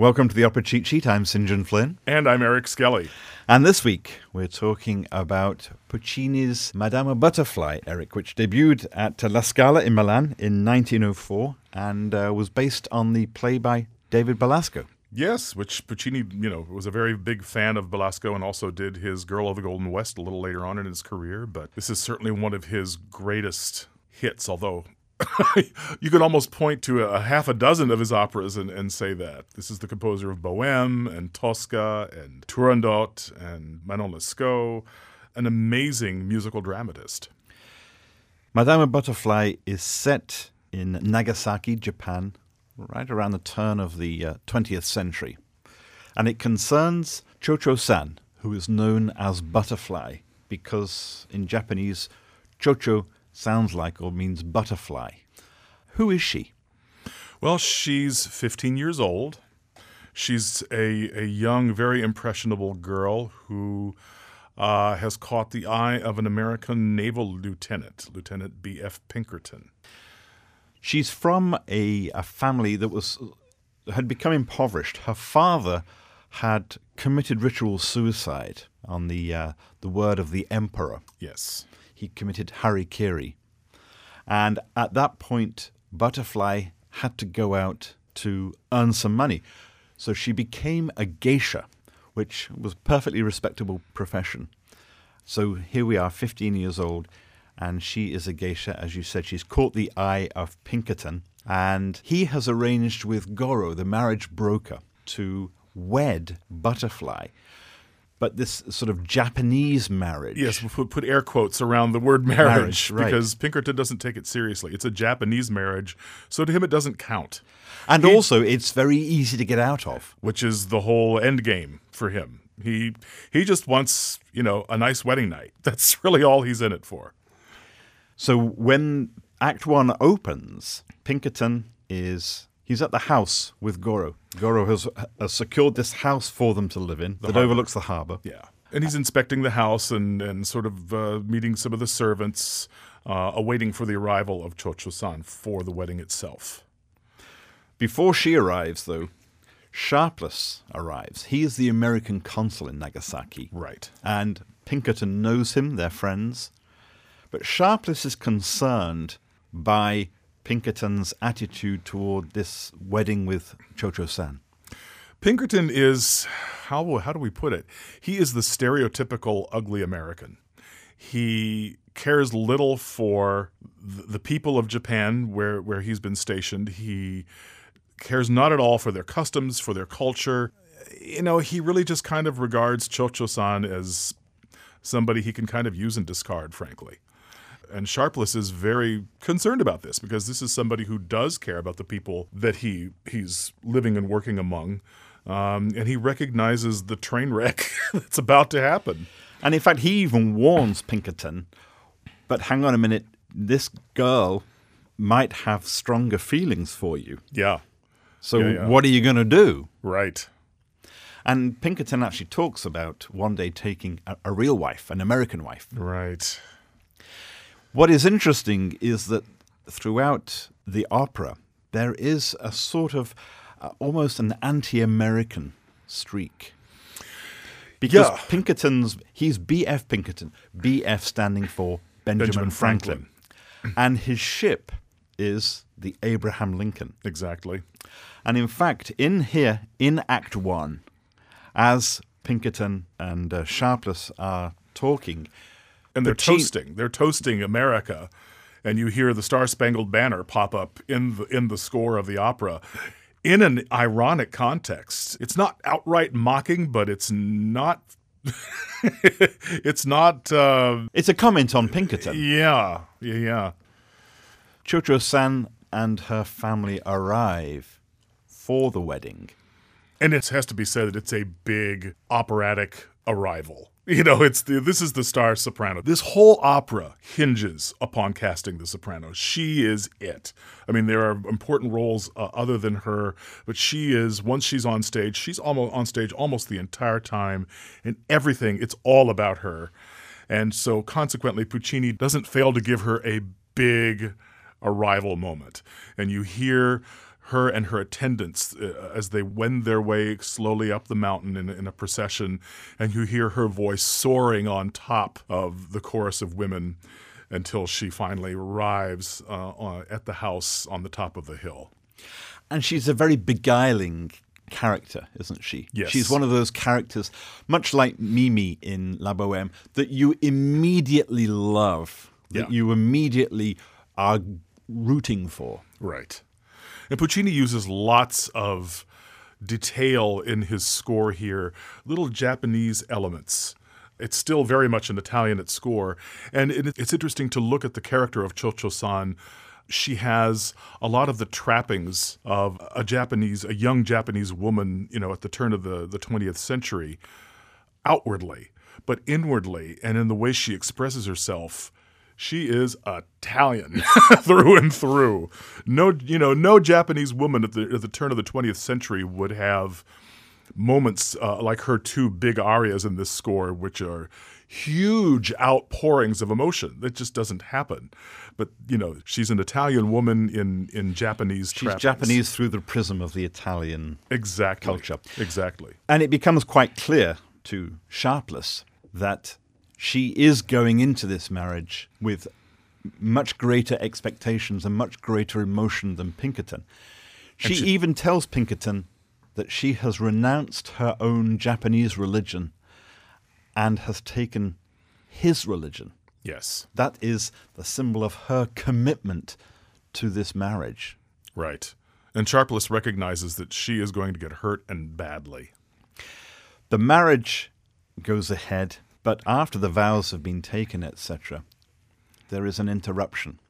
Welcome to the Opera Cheat Sheet. I'm St. John Flynn. And I'm Eric Skelly. And this week we're talking about Puccini's Madama Butterfly, Eric, which debuted at La Scala in Milan in 1904 and uh, was based on the play by David Belasco. Yes, which Puccini, you know, was a very big fan of Belasco and also did his Girl of the Golden West a little later on in his career. But this is certainly one of his greatest hits, although you could almost point to a, half a dozen of his operas and, and, say that. This is the composer of Bohème and Tosca and Turandot and Manon Lescaut, an amazing musical dramatist. Madame Butterfly is set in Nagasaki, Japan, right around the turn of the uh, 20th century. And it concerns Cio-Cio-San, who is known as Butterfly, because in Japanese, Cho-Cho sounds like or means butterfly. Who is she? Well, she's 15 years old. She's a, a young, very impressionable girl who uh, has caught the eye of an American naval lieutenant, Lieutenant B.F. Pinkerton. She's from a, a family that was had become impoverished. Her father had committed ritual suicide on the uh, the word of the emperor. Yes, he committed harikiri, and at that point, Butterfly had to go out to earn some money. So she became a geisha, which was a perfectly respectable profession. So here we are, 15 years old, and she is a geisha. As you said, she's caught the eye of Pinkerton, and he has arranged with Goro, the marriage broker, to wed Butterfly but this sort of Japanese marriage. Yes, we'll put air quotes around the word marriage, marriage right. because Pinkerton doesn't take it seriously. It's a Japanese marriage, so to him it doesn't count. And he, also, it's very easy to get out of, which is the whole end game for him. He he just wants you know a nice wedding night. That's really all he's in it for. So when Act One opens, Pinkerton is he's at the house with Goro. Goro has, has secured this house for them to live in the that harbor. overlooks the harbor. Yeah. And he's inspecting the house and, and sort of uh, meeting some of the servants, uh, awaiting for the arrival of Cio-Cio-San for the wedding itself. Before she arrives, though, Sharpless arrives. He is the American consul in Nagasaki. Right. And Pinkerton knows him, they're friends. But Sharpless is concerned by Pinkerton's attitude toward this wedding with Cio-Cio-San? Pinkerton is how how do we put it? He is the stereotypical ugly American. He cares little for the people of Japan where where he's been stationed. He cares not at all for their customs, for their culture. You know, he really just kind of regards Cio-Cio-San as somebody he can kind of use and discard, frankly and Sharpless is very concerned about this because this is somebody who does care about the people that he he's living and working among, um, and he recognizes the train wreck that's about to happen. And in fact, he even warns Pinkerton. But hang on a minute, this girl might have stronger feelings for you. Yeah. So yeah, yeah. what are you going to do? Right. And Pinkerton actually talks about one day taking a, a real wife, an American wife. Right. What is interesting is that throughout the opera, there is a sort of uh, almost an anti American streak. Because yeah. Pinkerton's, he's B.F. Pinkerton, B.F. standing for Benjamin, Benjamin Franklin. Franklin. and his ship is the Abraham Lincoln. Exactly. And in fact, in here, in Act One, as Pinkerton and uh, Sharpless are talking, and they're toasting. They're toasting America, and you hear the Star Spangled Banner pop up in the in the score of the opera. In an ironic context, it's not outright mocking, but it's not it's not. Uh, it's a comment on Pinkerton. Yeah, yeah, yeah. Cio-Cio-San and her family arrive for the wedding, and it has to be said that it's a big operatic arrival. You know, it's the, this is the star soprano. This whole opera hinges upon casting the soprano. She is it. I mean, there are important roles uh, other than her, but she is once she's on stage, she's almost on stage almost the entire time, and everything. It's all about her, and so consequently, Puccini doesn't fail to give her a big arrival moment, and you hear her and her attendants uh, as they wend their way slowly up the mountain in, in a procession, and you hear her voice soaring on top of the chorus of women until she finally arrives uh, on, at the house on the top of the hill. And she's a very beguiling character, isn't she? Yes. She's one of those characters, much like Mimi in La Boheme, that you immediately love, that Yeah. you immediately are rooting for. Right. And Puccini uses lots of detail in his score here, little Japanese elements. It's still very much an Italian at score. And it, it's interesting to look at the character of Cio-Cio-San. She has a lot of the trappings of a Japanese, a young Japanese woman, you know, at the turn of the, the 20th century, outwardly, but inwardly, and in the way she expresses herself, she is Italian through and through. No, you know, no Japanese woman at the at the turn of the 20th century would have moments uh, like her two big arias in this score, which are huge outpourings of emotion. That just doesn't happen. But you know, she's an Italian woman in in Japanese. She's trappings. Japanese through the prism of the Italian. exactly culture. Exactly. And it becomes quite clear to Sharpless that she is going into this marriage with much greater expectations and much greater emotion than Pinkerton. She, she- even tells Pinkerton that she has renounced her own Japanese religion and has taken his religion. Yes. That is the symbol of her commitment to this marriage. Right. And Sharpless recognizes that she is going to get hurt and badly. The marriage goes ahead, but after the vows have been taken, etc., there is an interruption.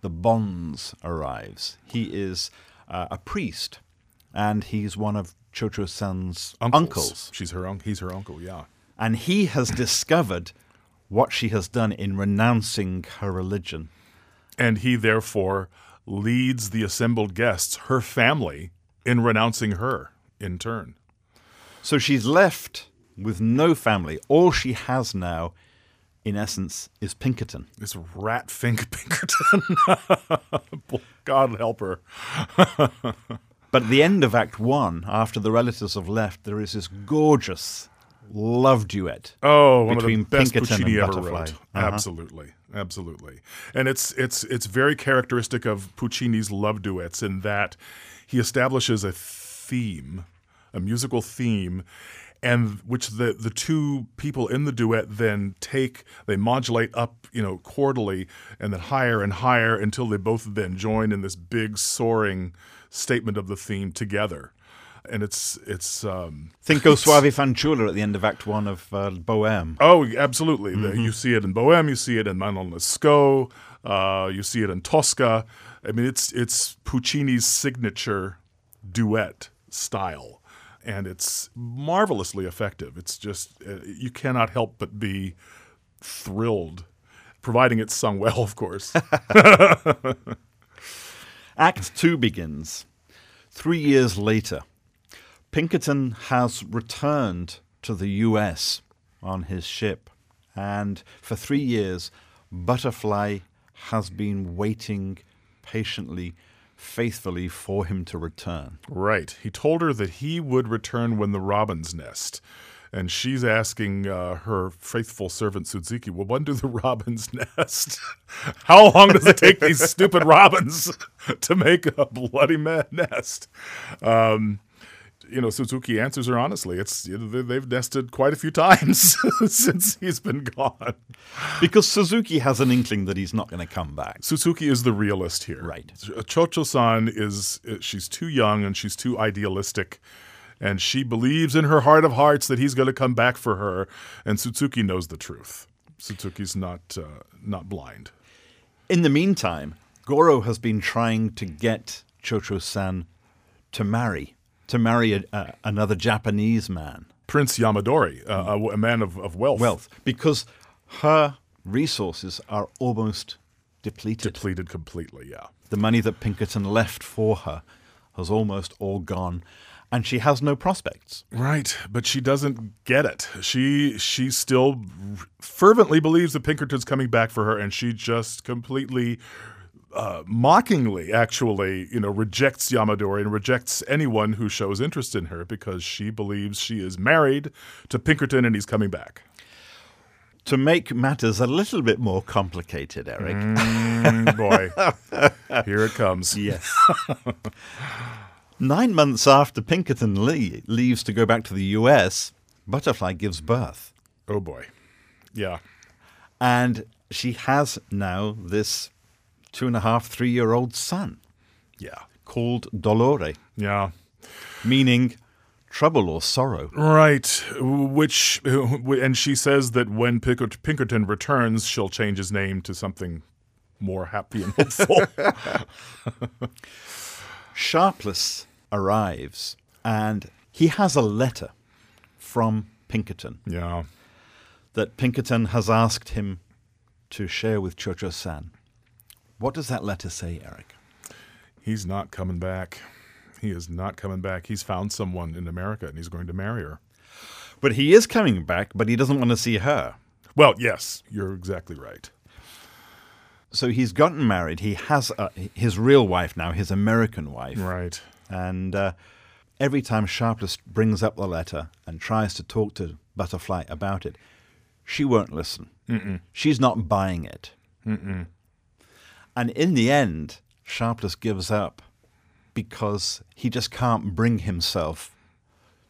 The Bonze arrives. He is uh, a priest, and he's one of Cio-Cio-San's Uncles. uncles. She's her uncle. He's her uncle. Yeah. And he has discovered what she has done in renouncing her religion. And he therefore leads the assembled guests, her family, in renouncing her in turn. So she's left with no family. All she has now, in essence, is Pinkerton. This rat fink Pinkerton. God help her. But at the end of Act One, after the relatives have left, there is this gorgeous love duet. Oh, one Between of the best Pinkerton Puccini and ever wrote. Uh-huh. Absolutely, absolutely. And it's it's it's very characteristic of Puccini's love duets in that he establishes a theme, a musical theme, and which the the two people in the duet then take. They modulate up, you know, quarterly, and then higher and higher until they both then join in this big soaring statement of the theme together. And it's it's um, Think O Soave Fanciulla at the end of Act One of uh, Bohème. Oh, absolutely. Mm-hmm. you see it in Bohème, you see it in Manon Lescaut, uh, you see it in Tosca. I mean, it's it's Puccini's signature duet style, and it's marvelously effective. It's just uh, you cannot help but be thrilled, providing it's sung well, of course. Act Two begins. Three years later, Pinkerton has returned to the US on his ship, and for three years, Butterfly has been waiting patiently, faithfully for him to return. Right. He told her that he would return when the robins nest. And she's asking uh, her faithful servant Suzuki, well, when do the robins nest? How long does it take these stupid robins to make a bloody nest? Um, you know, Suzuki answers her honestly. It's they- they've nested quite a few times since he's been gone. Because Suzuki has an inkling that he's not going to come back. Suzuki is the realist here. Right. Cio-Cio-San is uh, she's too young and she's too idealistic and she believes in her heart of hearts that he's going to come back for her and Suzuki knows the truth. Suzuki's not uh, not blind. In the meantime, Goro has been trying to get Cio-Cio-San to marry, to marry a, another Japanese man. Prince Yamadori, uh, a, a man of, of wealth. Wealth, because her resources are almost depleted. depleted completely, yeah. the money that Pinkerton left for her has almost all gone, and she has no prospects. Right, but she doesn't get it. She she still fervently believes that Pinkerton's coming back for her, and she just completely uh, mockingly, actually, you know, rejects Yamadori and rejects anyone who shows interest in her because she believes she is married to Pinkerton and he's coming back. To make matters a little bit more complicated, Eric. Mm, boy, here it comes. Yes. Nine months after Pinkerton Lee leaves to go back to the US, Butterfly gives birth. Oh boy, yeah, And she has now this two and a half, three year old son yeah, called Dolore, yeah. meaning trouble or sorrow. Right. Which, and she says that when Pinkerton returns, she'll change his name to something more happy and hopeful. Sharpless arrives and he has a letter from Pinkerton yeah. that Pinkerton has asked him to share with Cio-Cio-San. What does that letter say, Eric? He's not coming back. He is not coming back. He's found someone in America and he's going to marry her. But he is coming back, but he doesn't want to see her. Well, yes, you're exactly right. So he's gotten married. He has uh, his real wife now, his American wife. Right. And uh, every time Sharpless brings up the letter and tries to talk to Butterfly about it, she won't listen. She's not buying it. And in the end, Sharpless gives up because he just can't bring himself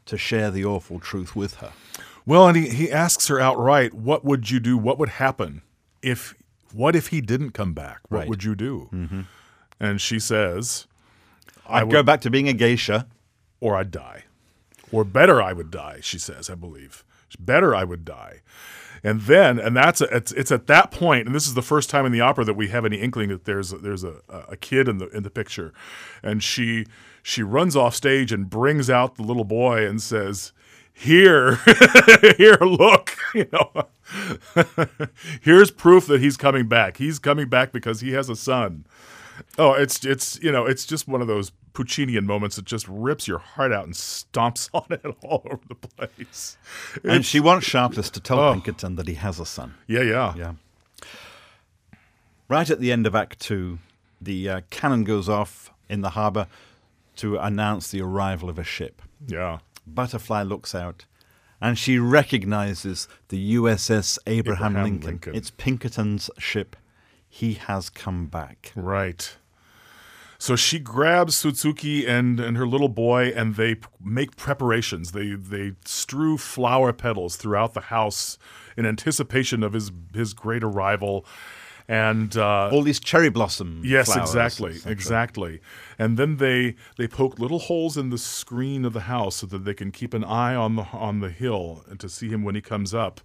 to share the awful truth with her. Well, and he, he asks her outright, what would you do? What would happen if, what if he didn't come back? What Right. would you do? Mm-hmm. And she says, I'd would- go back to being a geisha. or I'd die. Or better, I would die, she says, I believe. Better, I would die. And then, and that's it's, it's at that point, and this is the first time in the opera that we have any inkling that there's there's a, a kid in the in the picture, and she she runs off stage and brings out the little boy and says, "Here, here, look, you know, here's proof that he's coming back. He's coming back because he has a son." Oh, it's it's you know it's just one of those Puccinian moments that just rips your heart out and stomps on it all over the place. And she wants Sharpless to tell Oh. Pinkerton that he has a son. Yeah, yeah, Yeah. Right at the end of Act Two, the uh, cannon goes off in the harbour to announce the arrival of a ship. yeah. Butterfly looks out and she recognizes the USS Abraham, Abraham Lincoln. Lincoln. It's Pinkerton's ship. He has come back. Right. So she grabs Suzuki and, and her little boy, and they p- make preparations. They they strew flower petals throughout the house in anticipation of his his great arrival, and uh, All these cherry blossom. Yes, flowers, exactly, exactly. And then they they poke little holes in the screen of the house so that they can keep an eye on the on the hill and to see him when he comes up.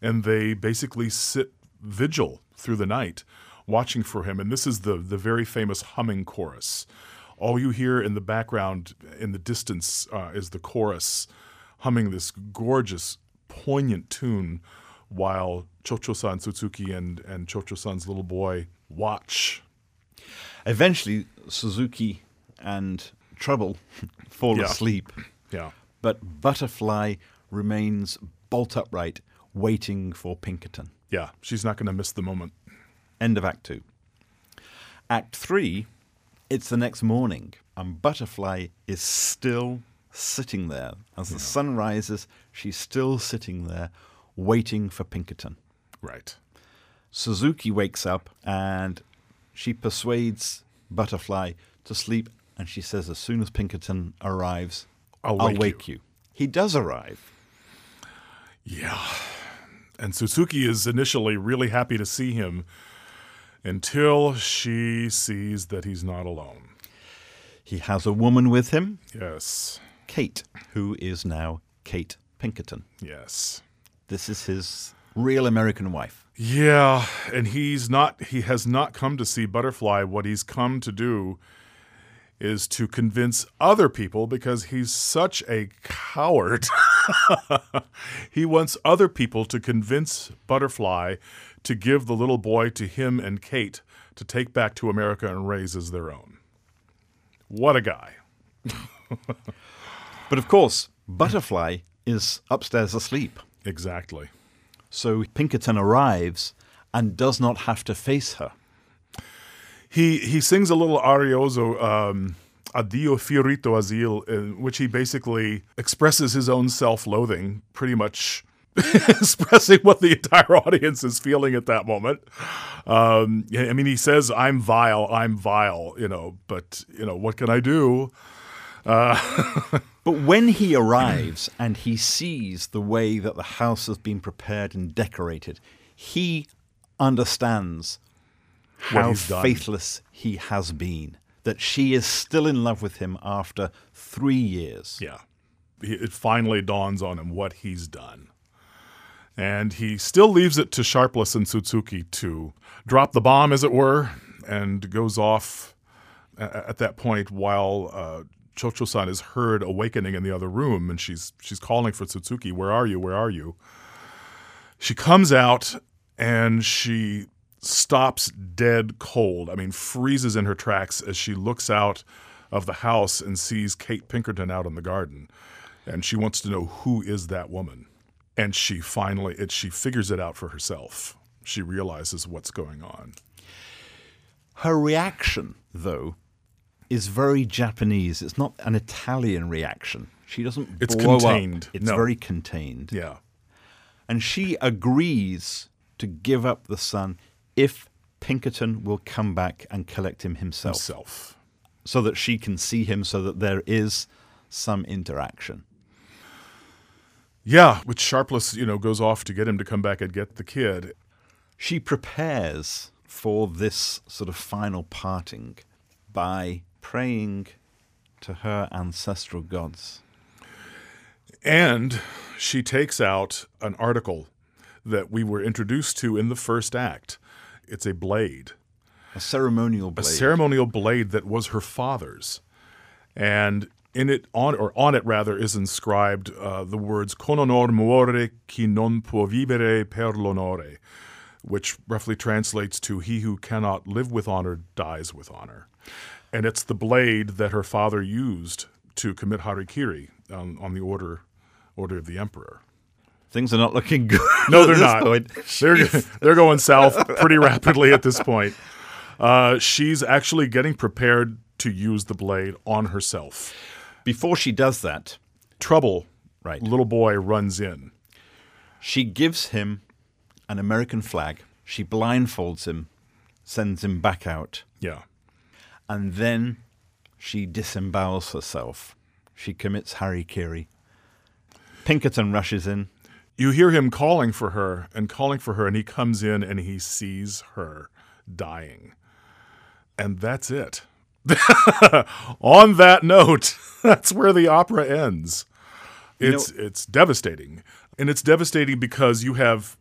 And they basically sit vigil through the night, watching for him. And this is the the very famous humming chorus. All you hear in the background, in the distance, uh, is the chorus humming this gorgeous, poignant tune, while Cio-Cio-San Suzuki and and Cio-Cio-San's little boy watch Eventually, Suzuki and Trouble fall Yeah. asleep, Yeah. but Butterfly remains bolt upright, waiting for Pinkerton. Yeah. She's not going to miss the moment. End of Act Two. Act Three, it's the next morning, and Butterfly is still sitting there. As the sun rises, she's still sitting there, waiting for Pinkerton. Right. Suzuki wakes up and she persuades Butterfly to sleep, and she says, as soon as Pinkerton arrives, I'll I'll wake wake, you. He does arrive. Yeah. And Suzuki is initially really happy to see him until she sees that he's not alone. He has a woman with him, Yes. Kate, who is now Kate Pinkerton. Yes. This is his real American wife. Yeah, and he's not he has not come to see Butterfly. What he's come to do is to convince other people because he's such a coward. he wants other people to convince Butterfly to give the little boy to him and Kate to take back to America and raise as their own. What a guy. But of course, Butterfly is upstairs asleep. Exactly. So Pinkerton arrives and does not have to face her. He he sings a little arioso. Um, Addio Fiorito Asil, in which he basically expresses his own self loathing, pretty much expressing what the entire audience is feeling at that moment. Um, I mean, he says, I'm vile, I'm vile, you know, but, you know, what can I do? But when he arrives and he sees the way that the house has been prepared and decorated, he understands how faithless he has been. That she is still in love with him after three years. Yeah. He- It finally dawns on him what he's done. And he still leaves it to Sharpless and Suzuki to drop the bomb, as it were, and goes off at that point while uh, Cio-Cio-San is heard awakening in the other room, and she's she's calling for Suzuki. Where are you? Where are you? She comes out and she stops dead cold. I mean, freezes in her tracks as she looks out of the house and sees Kate Pinkerton out in the garden. And she wants to know who is that woman. And she finally it, she figures it out for herself. She realizes what's going on. Her reaction, though, is very Japanese. It's not an Italian reaction. She doesn't It's blow contained. up. It's No. very contained. Yeah. And she agrees to give up the son if Pinkerton will come back and collect him himself, Self. so that she can see him, so that there is some interaction. Yeah, which Sharpless, you know, goes off to get him to come back and get the kid. She prepares for this sort of final parting by praying to her ancestral gods. And she takes out an article that we were introduced to in the first act. It's a blade, A ceremonial blade. a ceremonial blade that was her father's. And in it, on or on it rather, is inscribed uh, the words "Con honor muore chi non può vivere per l'onore," which roughly translates to "He who cannot live with honor dies with honor." And it's the blade that her father used to commit harikiri on, on the order order of the emperor. Things are not looking good. No, they're not. point. They're they're going south pretty rapidly at this point. Uh, she's actually getting prepared to use the blade on herself. Before she does that, Trouble, Right. Little boy runs in. she gives him an American flag. She blindfolds him, sends him back out, Yeah, and then she disembowels herself. She commits harikiri. Pinkerton rushes in. You hear him calling for her and calling for her, and he comes in and he sees her dying, and that's it. on that note, that's where the opera ends. It's it's devastating, and it's devastating because you have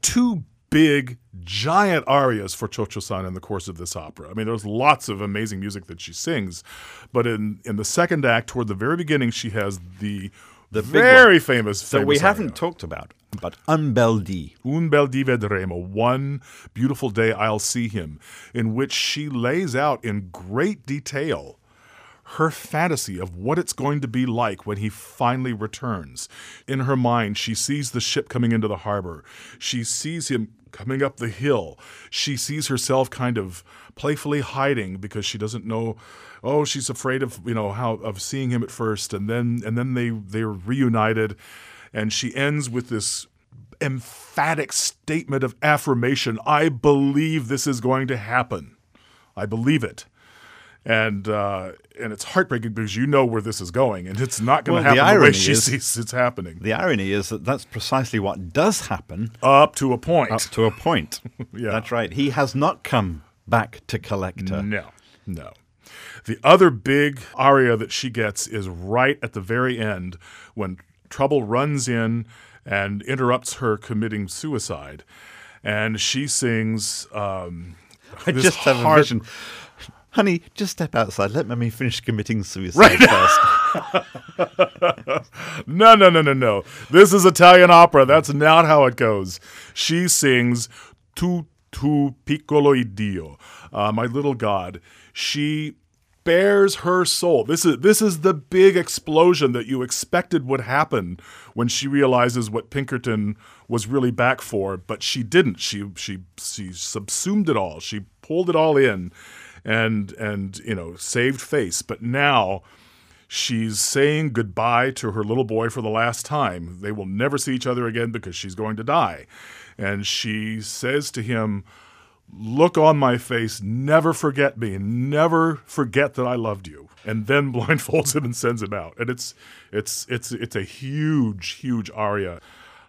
two big, giant arias for Cio-Cio-San in the course of this opera. I mean, there's lots of amazing music that she sings, but in in the second act, toward the very beginning, she has the The very famous. So we haven't talked about, but Un bel di. Un bel di vedremo, one beautiful day I'll see him, in which she lays out in great detail her fantasy of what it's going to be like when he finally returns. In her mind, she sees the ship coming into the harbor. She sees him coming up the hill. She sees herself kind of playfully hiding because she doesn't know oh she's afraid of you know how of seeing him at first and then and then they they're reunited and she ends with this emphatic statement of affirmation I believe this is going to happen. I believe it. And uh, and it's heartbreaking because you know where this is going, and it's not going to Well, the happen the, way irony she is- sees it's happening. The irony is that that's precisely what does happen Up to a point. up to a point. Yeah. That's right. He has not come back to collect her. No, no. The other big aria that she gets is right at the very end when Trouble runs in and interrupts her committing suicide. And she sings. Um, I just have a vision. Honey, just step outside. Let me finish committing suicide first. No, no, no, no, no. This is Italian opera. That's not how it goes. She sings Tu tu piccolo Dio, uh, my little God. She bears her soul. This is this is the big explosion that you expected would happen when she realizes what Pinkerton was really back for, but she didn't. She she she subsumed it all. She pulled it all in. And and you know saved face, but now she's saying goodbye to her little boy for the last time. They will never see each other again because she's going to die, and she says to him. Look on my face, never forget me, never forget that I loved you. And then blindfolds him and sends him out. And it's it's it's it's a huge, huge aria.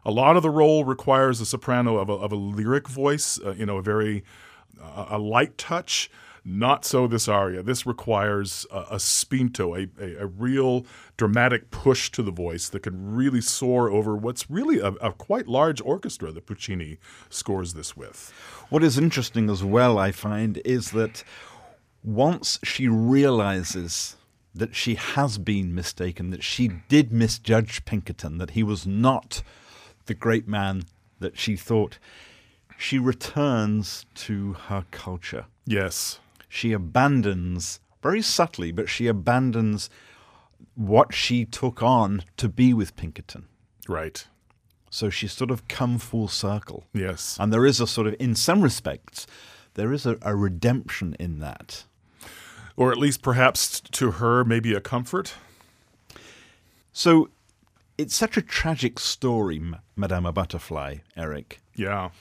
A lot of the role requires a soprano of a, of a lyric voice, uh, you know, a very uh, a light touch. Not so this aria. This requires a, a spinto, a, a, a, real dramatic push to the voice that can really soar over what's really a, a quite large orchestra that Puccini scores this with. What is interesting as well, I find, is that once she realizes that she has been mistaken, that she did misjudge Pinkerton, that he was not the great man that she thought, she returns to her culture. Yes. She abandons, very subtly, but she abandons what she took on to be with Pinkerton. Right. So she's sort of come full circle. Yes. And there is a sort of, in some respects, there is a, a redemption in that. Or at least perhaps to her, maybe a comfort. So it's such a tragic story, Madame Butterfly, Eric. Yeah.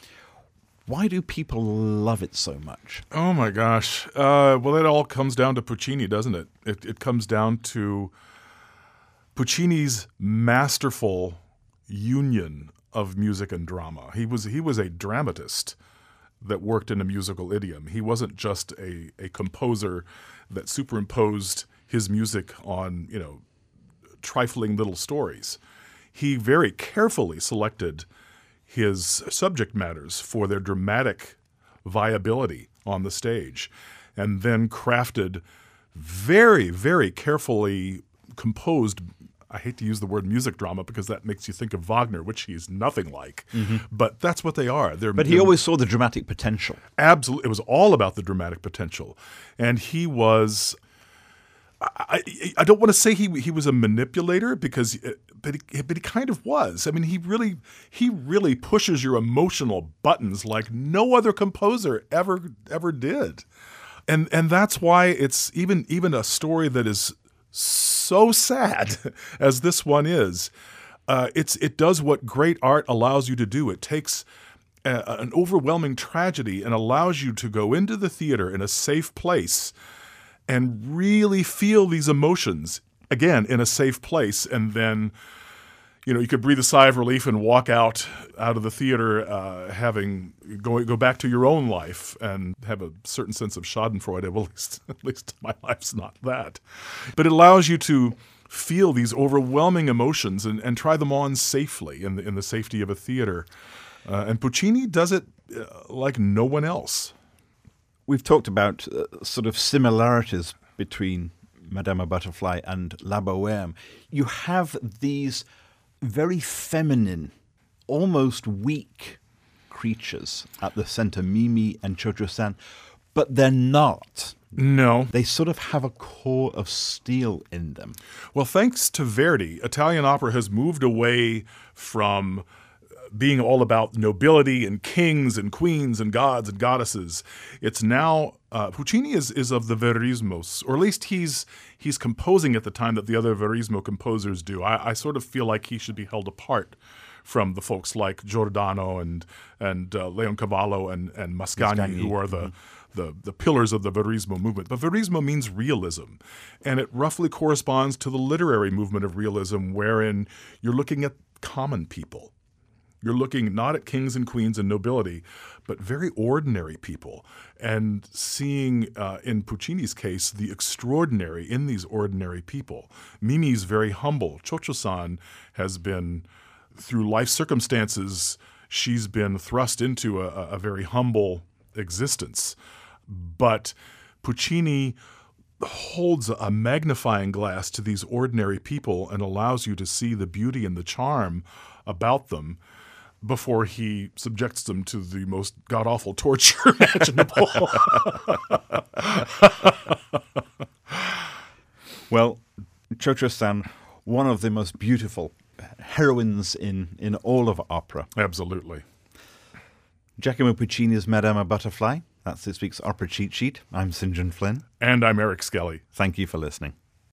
Why do people love it so much? Oh my gosh. Uh, well, it all comes down to Puccini, doesn't it? It, it comes down to Puccini's masterful union of music and drama. He was he was a dramatist that worked in a musical idiom. He wasn't just a, a composer that superimposed his music on, you know, trifling little stories. He very carefully selected his subject matters for their dramatic viability on the stage and then crafted very, very carefully composed I hate to use the word music drama because that makes you think of Wagner, which he's nothing like. Mm-hmm. But that's what they are. They're, but he always saw the dramatic potential. Absolutely, it was all about the dramatic potential, and he was. I, I don't want to say he he was a manipulator because, but he, but he kind of was. I mean, he really he really pushes your emotional buttons like no other composer ever ever did, and and that's why it's even even a story that is so sad as this one is, uh, it's it does what great art allows you to do. It takes a, an overwhelming tragedy and allows you to go into the theater in a safe place and really feel these emotions again in a safe place, and then you know, you could breathe a sigh of relief and walk out out of the theater, uh, having go go back to your own life and have a certain sense of Schadenfreude. Well, at least, at least my life's not that, but it allows you to feel these overwhelming emotions and, and try them on safely in the, in the safety of a theater. Uh, and Puccini does it uh, like no one else. We've talked about uh, sort of similarities between Madame Butterfly and La Boheme. You have these very feminine, almost weak creatures at the center, Mimi and Cio-Cio-San, but they're not. No. They sort of have a core of steel in them. Well, thanks to Verdi, Italian opera has moved away from being all about nobility and kings and queens and gods and goddesses. It's now uh, Puccini is is of the Verismos, or at least he's he's composing at the time that the other Verismo composers do. I, I sort of feel like he should be held apart from the folks like Giordano and and uh, Leoncavallo and and Mascagni, Mascagni. who are the mm-hmm the, the pillars of the Verismo movement. But Verismo means realism, and it roughly corresponds to the literary movement of realism, wherein you're looking at common people. You're looking not at kings and queens and nobility, but very ordinary people, and seeing uh, in Puccini's case the extraordinary in these ordinary people. Mimi's very humble. Cio-Cio-San has been, through life circumstances, she's been thrust into a, a very humble existence. But Puccini holds a magnifying glass to these ordinary people and allows you to see the beauty and the charm about them before he subjects them to the most god awful torture imaginable. well, Cio-Cio-San, one of the most beautiful heroines in, in all of opera. Absolutely. Giacomo Puccini's Madama Butterfly That's this week's Opera Cheat Sheet. I'm St. John Flynn. And I'm Eric Skelly. Thank you for listening.